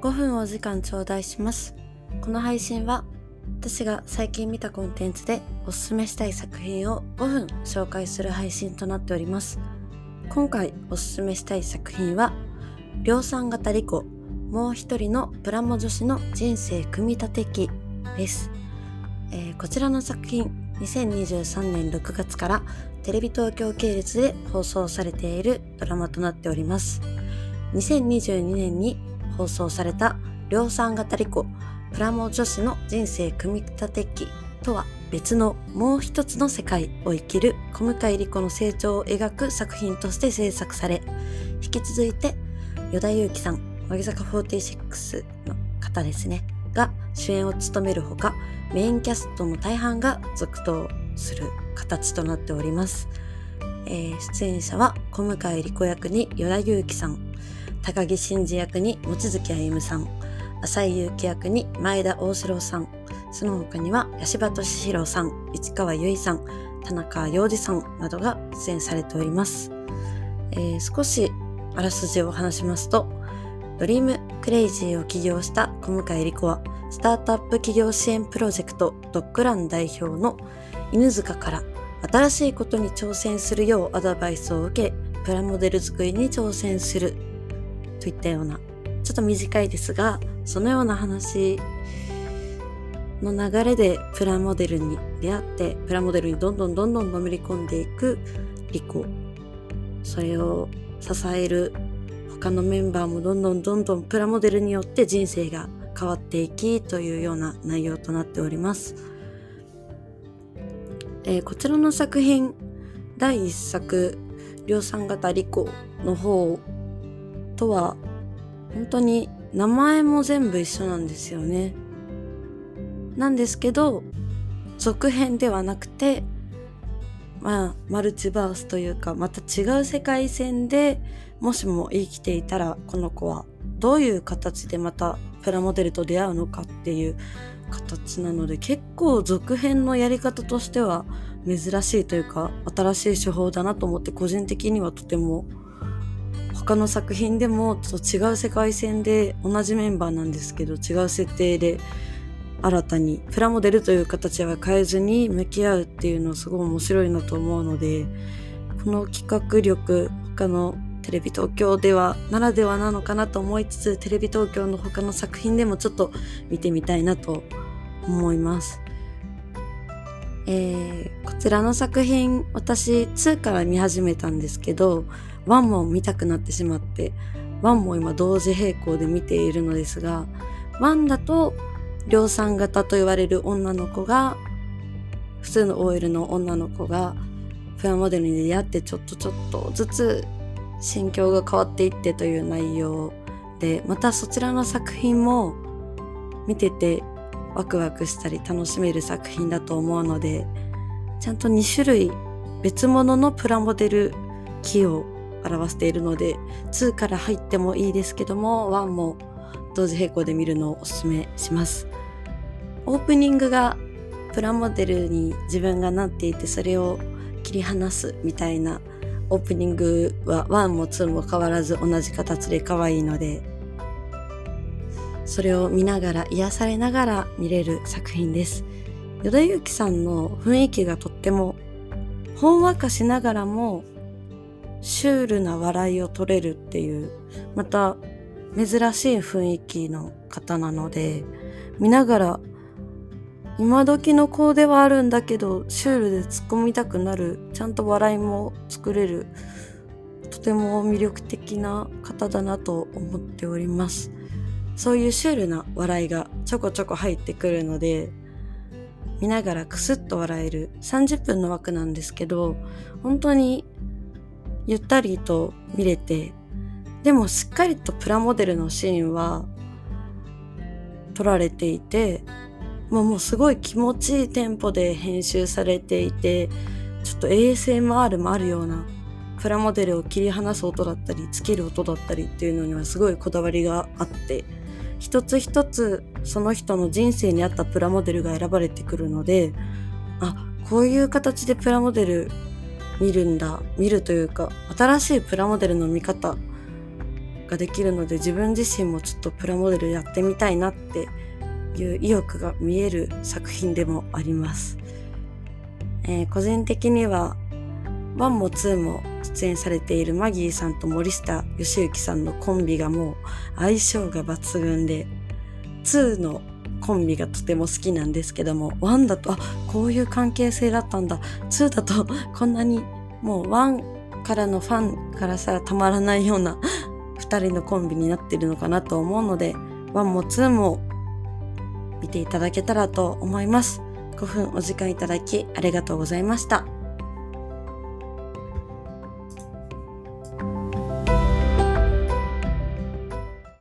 5分お時間頂戴します。この配信は私が最近見たコンテンツでおすすめしたい作品を5分紹介する配信となっております。今回おすすめしたい作品は量産型リコもう一人のプラモ女子の人生組み立て記です、えーこちらの作品2023年6月からテレビ東京系列で放送されているドラマとなっております2022年に放送された量産型リコプラモ女子の人生組み立て記とは別のもう一つの世界を生きる小向井莉子の成長を描く作品として制作され引き続いて与田祐希さん乃木坂46の方ですねが主演を務めるほかメインキャストの大半が続投する形となっております、えー出演者は小向井莉子役に与田祐希さん。高木真嗣役に望月歩さん浅井祐希役に前田旺志郎さんその他には矢柴俊博さん市川由衣さん田中要次さんなどが出演されております、えー少しあらすじを話しますとドリームクレイジーを起業した小向井莉子はスタートアップ企業支援プロジェクトドッグラン代表の犬塚から新しいことに挑戦するようアドバイスを受けプラモデル作りに挑戦するといったようなちょっと短いですがそのような話の流れでプラモデルに出会ってプラモデルにどんどんどんどんのめり込んでいくリコ。それを支える他のメンバーもどんどんどんどんプラモデルによって人生が変わっていきというような内容となっております、えーこちらの作品第一作量産型リコの方とは本当に名前も全部一緒なんですよね。なんですけど続編ではなくてまあマルチバースというかまた違う世界線でもしも生きていたらこの子はどういう形でまたプラモデルと出会うのかっていう形なので結構続編のやり方としては珍しいというか新しい手法だなと思って個人的にはとても他の作品でもちょっと違う世界線で同じメンバーなんですけど違う設定で新たにプラモデルという形は変えずに向き合うっていうのすごい面白いなと思うのでこの企画力他のテレビ東京ではならではなのかなと思いつつテレビ東京の他の作品でもちょっと見てみたいなと思います。えーこちらの作品私2から見始めたんですけど1も見たくなってしまって1も今同時並行で見ているのですが1だと量産型と言われる女の子が普通の OL の女の子がプラモデルに出会ってちょっとちょっとずつ心境が変わっていってという内容でまたそちらの作品も見ててワクワクしたり楽しめる作品だと思うのでちゃんと2種類別物のプラモデル機を表しているので2から入ってもいいですけども1も同時並行で見るのをおすすめします。オープニングがプラモデルに自分がなっていてそれを切り離すみたいなオープニングは1も2も変わらず同じ形で可愛いのでそれを見ながら癒されながら見れる作品です。与田祐希さんの雰囲気がとってもほんわかしながらもシュールな笑いを取れるっていうまた珍しい雰囲気の方なので見ながら今時の子ではあるんだけどシュールで突っ込みたくなるちゃんと笑いも作れるとても魅力的な方だなと思っております。そういうシュールな笑いがちょこちょこ入ってくるので見ながらクスッと笑える30分の枠なんですけど本当にゆったりと見れてでもしっかりとプラモデルのシーンは撮られていてもうもうすごい気持ちいいテンポで編集されていてちょっと ASMR もあるようなプラモデルを切り離す音だったりつける音だったりっていうのにはすごいこだわりがあって一つ一つその人の人生に合ったプラモデルが選ばれてくるのであこういう形でプラモデル見るんだ見るというか新しいプラモデルの見方ができるので自分自身もちょっとプラモデルやってみたいなっていう意欲が見える作品でもあります。えー、個人的には1も2も出演されているマギーさんと森下義行さんのコンビがもう相性が抜群で2のコンビがとても好きなんですけども1だとあこういう関係性だったんだ2だとこんなにもう1からのファンからさたまらないような2人のコンビになってるのかなと思うので1も2も見ていただけたらと思います5分お時間いただきありがとうございました。